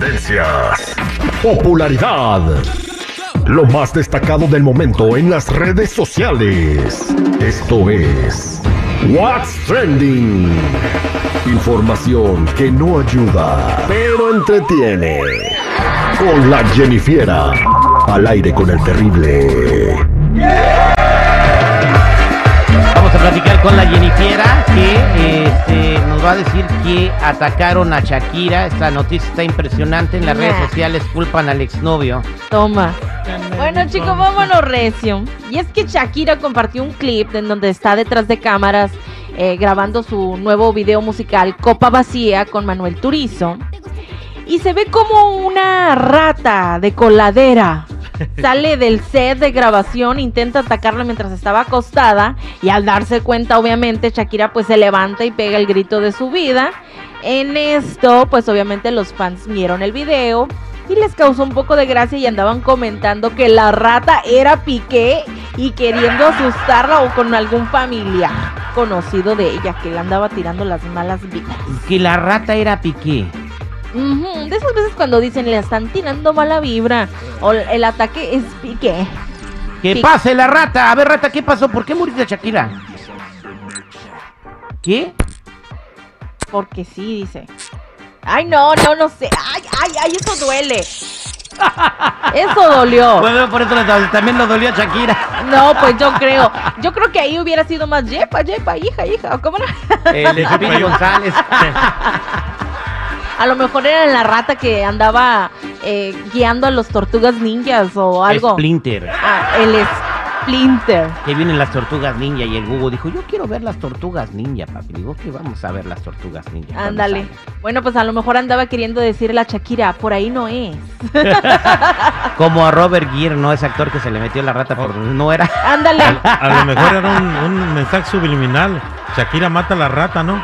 Tendencias. Popularidad. Lo más destacado del momento en las redes sociales. Esto es What's Trending. Información que no ayuda, pero entretiene. Con la Jennifiera. Al aire con el terrible. Vamos a platicar con la Jennifiera que este, nos va a decir que atacaron a Shakira. Esta noticia está impresionante. En las redes sociales culpan al exnovio. Toma. Bueno, chicos, vámonos recio. Y es que Shakira compartió un clip en donde está detrás de cámaras eh, grabando su nuevo video musical Copa Vacía con Manuel Turizo. Y se ve como una rata de coladera. Sale del set de grabación, intenta atacarla mientras estaba acostada y al darse cuenta, obviamente, Shakira pues se levanta y pega el grito de su vida. En esto, pues obviamente los fans vieron el video y les causó un poco de gracia y andaban comentando que la rata era Piqué y queriendo asustarla o con algún familiar conocido de ella que le andaba tirando las malas vibras. Que la rata era Piqué. De esas veces cuando dicen le están tirando mala vibra o el ataque es Piqué. ¡Que Sí. pase la rata! A ver, rata, ¿qué pasó? ¿Por qué muriste Shakira? ¿Qué? Porque sí, dice. Ay, no, no, no sé. Ay, ay, ay, eso duele. Eso dolió. Bueno, por eso le- también lo dolió a Shakira. No, pues yo creo. Yo creo que ahí hubiera sido más yepa, yepa, hija, hija. ¿Cómo no? El Espíritu González. A lo mejor era la rata que andaba eh, guiando a los tortugas ninjas o algo. Splinter. Ah, el Splinter. Que vienen las tortugas ninja y el Google dijo, yo quiero ver las tortugas ninja, papi. Digo que vamos a ver las tortugas ninja. Ándale. salgan". Bueno, pues a lo mejor andaba queriendo decirle a Shakira, por ahí no es. Como a Robert Gere, ¿no? Ese actor que se le metió la rata por... No era... Ándale. A lo mejor era un, un mensaje subliminal. Shakira mata a la rata, ¿no?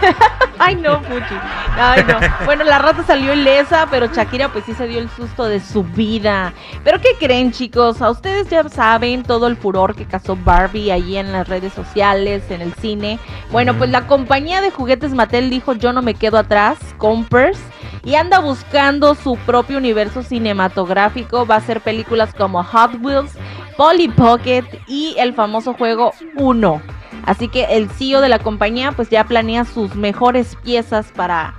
Ay, no, Puchi. Ay, no. Bueno, la rata salió ilesa, pero Shakira pues sí se dio el susto de su vida. Pero ¿qué creen, chicos? A ustedes ya saben todo el furor que causó Barbie allí en las redes sociales, en el cine. Bueno, pues la compañía de juguetes Mattel dijo yo no me quedo atrás, Compers. Y anda buscando su propio universo cinematográfico. Va a hacer películas como Hot Wheels, Polly Pocket y el famoso juego Uno. Así que el CEO de la compañía pues ya planea sus mejores piezas para,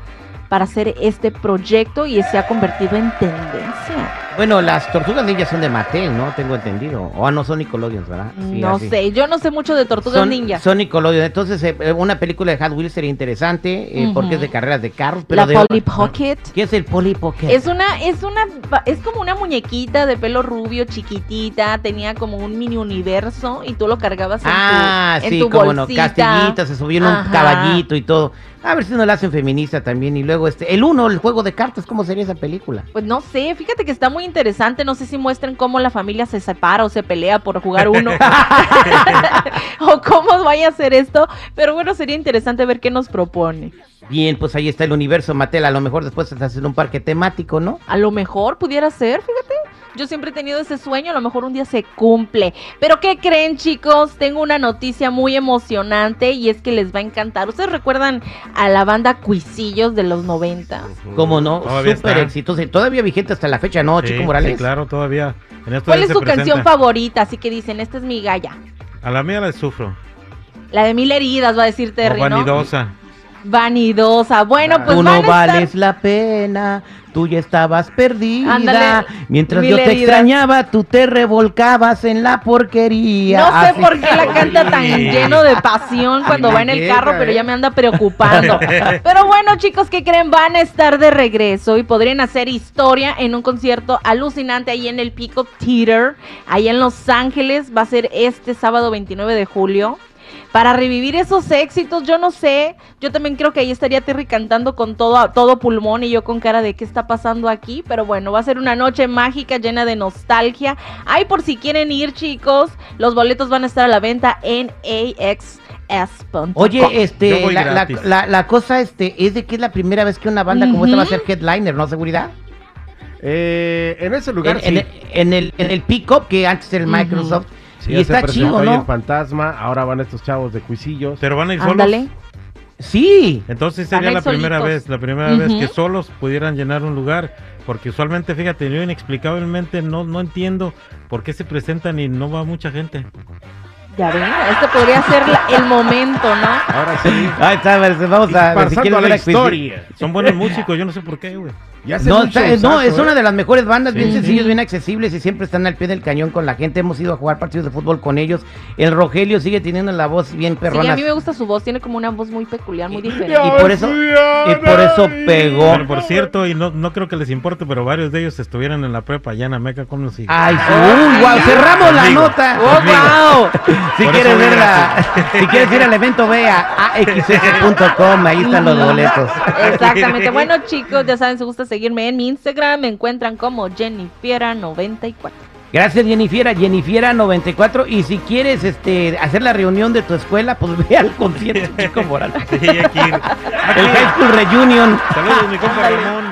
para hacer este proyecto y se ha convertido en tendencia. Bueno, las tortugas ninja son de Mattel, ¿no? Tengo entendido. O ah, no son Nickelodeon, ¿verdad? Sí, no así. sé, yo no sé mucho de Tortugas son, Ninja. Son Nickelodeon. Entonces, eh, eh, una película de Hot Wheels sería interesante eh, porque es de carreras de carros. Pero la de- Polly Pocket. ¿Qué es el Polly Pocket? Es una, es una, es como una muñequita de pelo rubio, chiquitita, tenía como un mini universo y tú lo cargabas en Ah, tu, en sí, tu como no. Castillita, se subió en un caballito y todo. A ver si no la hacen feminista también. Y luego este, el uno, el juego de cartas, ¿cómo sería esa película? Pues no sé, fíjate que está muy interesante. No sé si muestren cómo la familia se separa o se pelea por jugar uno. o cómo vaya a ser esto. Pero bueno, sería interesante ver qué nos propone. Bien, pues ahí está el universo Mattel. A lo mejor después se hace un parque temático, ¿no? A lo mejor pudiera ser, fíjate. Yo siempre he tenido ese sueño, a lo mejor un día se cumple. Pero ¿qué creen chicos? Tengo una noticia muy emocionante y es que les va a encantar. ¿Ustedes recuerdan a la banda Cuisillos de los 90? ¿Cómo no? Súper y Todavía vigente hasta la fecha, ¿no, Sí, Chico Morales? Sí, claro, todavía. En esto ¿Cuál es su canción favorita? Así que dicen, esta es mi galla. A la mía la sufro. La de mil heridas, va a decir Terry, O ¿no? Vanidosa. Bueno, pues tú van no estar- vales la pena, tú ya estabas perdida. Ándale, Mientras mil yo te heridas. extrañaba, tú te revolcabas en la porquería. No sé Así- por qué la canta tan lleno de pasión cuando Ay, va en el carro, pero ¿eh? ya me anda preocupando. Pero bueno, chicos, ¿qué creen? Van a estar de regreso y podrían hacer historia en un concierto alucinante ahí en el Pico Theater, ahí en Los Ángeles. Va a ser este sábado 29 de julio. Para revivir esos éxitos. Yo no sé, yo también creo que ahí estaría Terry cantando con todo, todo pulmón y yo con cara de qué está pasando aquí. Pero bueno, va a ser una noche mágica llena de nostalgia. Ay, por si quieren ir, chicos, los boletos van a estar a la venta en AX. Oye, este, la, cosa este, es de que es la primera vez que una banda como esta va a ser headliner, ¿no? ¿Seguridad? Eh, en ese lugar en, sí. en, el, en el pick-up que antes era el Microsoft. Y está chido, ¿no? el fantasma, ahora van estos chavos de cuisillos. Pero van a ir solos. Sí. Entonces sería la primera vez, la primera vez que solos pudieran llenar un lugar, porque usualmente, fíjate, yo inexplicablemente no, no entiendo por qué se presentan y no va mucha gente. Ya ven, este podría ser el momento, ¿no? Ahora sí. Ahí está, vamos a ver si la historia. Son buenos músicos, yo no sé por qué, güey no, no, es una ¿eh? de las mejores bandas, bien sencillos, bien accesibles y siempre están al pie del cañón con la gente. Hemos ido a jugar partidos de fútbol con ellos. El Rogelio sigue teniendo la voz bien perrona. Sí, a mí me gusta su voz, tiene como una voz muy peculiar, muy diferente. Y por eso, y por eso pegó. por cierto, y no, no creo que les importe, pero varios de ellos estuvieran en la prepa allá en Ameca con los hijos. Ay, sí, wow, cerramos la nota. Oh, wow. si quieres verla, si quieres ir al evento, ve a axs.com, ahí están los boletos. Exactamente. Bueno, chicos, ya saben, si gusta seguirme en mi Instagram me encuentran como Jennifiera94. Gracias Jennifiera, Jennifiera94 y si quieres este hacer la reunión de tu escuela, pues ve al concierto Chico Moral. El High School Reunion. Saludos mi compa Ramón.